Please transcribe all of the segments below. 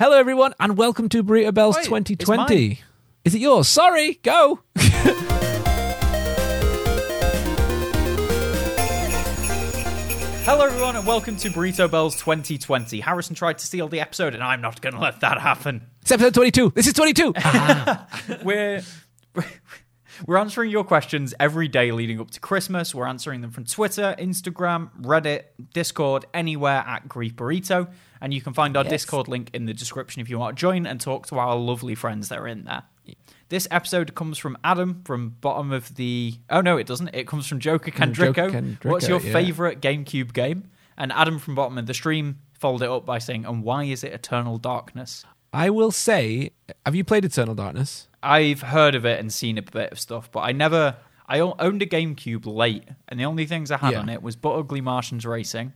Hello, everyone, and welcome to Burrito Bells Wait, 2020. it's Is it yours? Sorry, go. Hello, everyone, and welcome to Burrito Bells 2020. Harrison tried to steal the episode, and I'm not going to let that happen. It's episode 22. This is 22. Ah. We're we're answering your questions every day leading up to Christmas. We're answering them from Twitter, Instagram, Reddit, Discord, anywhere at Grief Burrito. And you can find our Yes. Discord link in the description if you want to join and talk to our lovely friends that are in there. This episode comes from Adam from bottom of the. Oh no, it doesn't. It comes from Joker Kendricko, What's your yeah. favorite GameCube game? And Adam from bottom of the stream followed it up by saying, "And why is it Eternal Darkness?" I will say, have you played Eternal Darkness? I've heard of it and seen a bit of stuff, but I never. I owned a GameCube late, and the only things I had Yeah. on it was But Ugly Martians Racing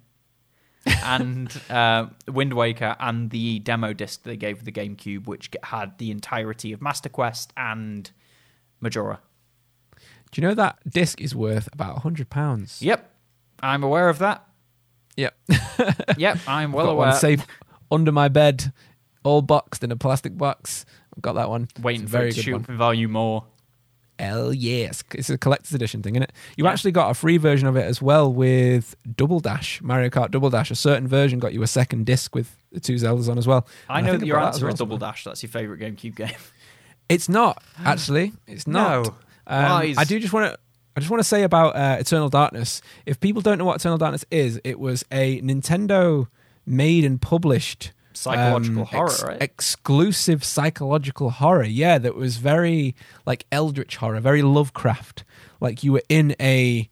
and uh, Wind Waker and the demo disc they gave the GameCube, which had the entirety of Master Quest and Majora. Do you know that disc is worth about £100? Yep, I'm aware of that. Yep. Yep, I'm well got aware. one safe under my bed, all boxed in a plastic box. Got that one. Waiting for it to shoot one. up in value more. Hell yes. It's a collector's edition thing, isn't it? You Yeah. actually got a free version of it as well with Double Dash, Mario Kart Double Dash. A certain version got you a second disc with the two Zeldas on as well. I And know think that your got that answer well is Double. Dash. That's your favorite GameCube game. It's not, actually. It's not. No. Um. I do just want to. I just want to say about uh, Eternal Darkness. If people don't know what Eternal Darkness is, it was a Nintendo made and published Psychological um, horror, ex- right? Exclusive psychological horror. Yeah, that was very like Eldritch horror, very Lovecraft. Like you were in a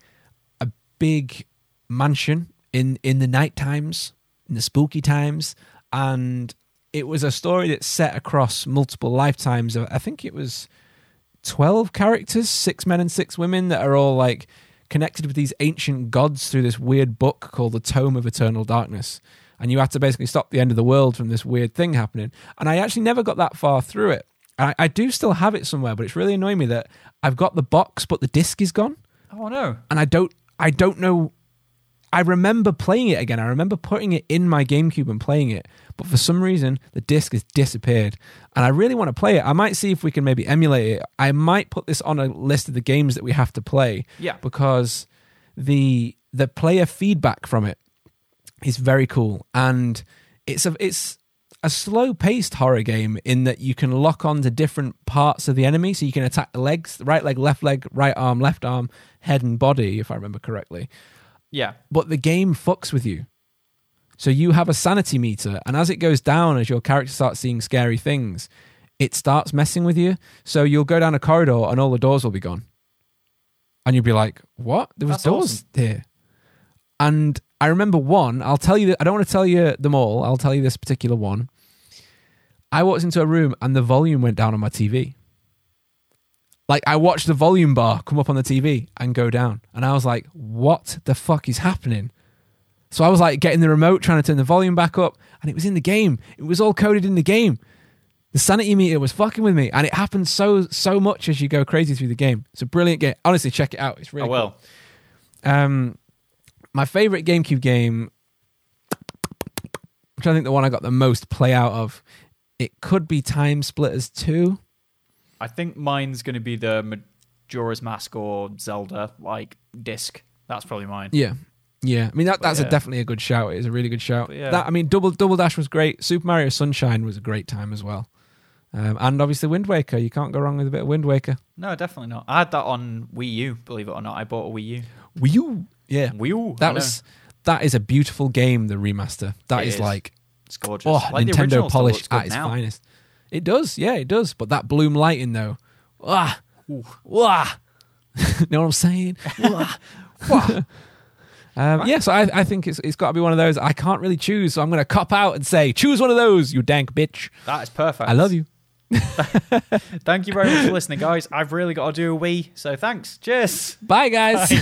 a big mansion in in the night times, in the spooky times, and it was a story that's set across multiple lifetimes. I think it was twelve characters, six men and six women that are all like connected with these ancient gods through this weird book called the Tome of Eternal Darkness. And you had to basically stop the end of the world from this weird thing happening. And I actually never got that far through it. I, I do still have it somewhere, but it's really annoying me that I've got the box, but the disc is gone Oh no. and I don't I don't know I remember playing it again. I remember putting it in my GameCube and playing it, but for some reason the disc has disappeared. And I really want to play it. I might see if we can maybe emulate it. I might put this on a list of the games that we have to play Yeah. because the the player feedback from it is very cool. And it's a it's a slow paced horror game in that you can lock on to different parts of the enemy. So you can attack the legs right leg left leg right arm left arm head and body if i remember correctly. Yeah. but the game fucks with you. So you have a sanity meter and as it goes down as your character starts seeing scary things it starts messing with you. So you'll go down a corridor and all the doors will be gone. And you'll be like what? There was That's doors awesome. here. And I remember one. I'll tell you. I don't want to tell you them all. I'll tell you this particular one. I walked into a room and the volume went down on my TV. Like I watched the volume bar come up on the TV and go down, and I was like, "What the fuck is happening?" So I was like getting the remote, trying to turn the volume back up, and it was in the game. It was all coded in the game. The sanity meter was fucking with me, and it happens so so much as you go crazy through the game. It's a brilliant game. Honestly, check it out. It's really I will. cool. Um, my favorite GameCube game, which to think the one I got the most play out of. It could be Time Splitters 2. I think mine's going to be the Majora's Mask or Zelda like disc. That's probably mine. Yeah. Yeah. I mean that that's yeah. a, definitely a good shout. It is a really good shout. Yeah. That I mean Double Double Dash was great. Super Mario Sunshine was a great time as well. Um, and obviously Wind Waker. You can't go wrong with a bit of Wind Waker. No, definitely not. I had that on Wii U. Believe it or not, I bought a Wii U. Wii U. Yeah. I That was that is a beautiful game, the remaster. That It is is. like it's gorgeous. Oh, Like, the Nintendo still polished looks good at its now. finest. It does, yeah, it does. But that bloom lighting though, ah, wah. know what I'm saying? Wah. Wah. um, yeah, so I, I think it's it's got to be one of those. I can't really choose, so I'm going to cop out and say, choose one of those, you dank bitch. That is perfect. I love you. Thank you very much for listening, guys. I've really got to do a wee, so thanks. Cheers. Bye, guys.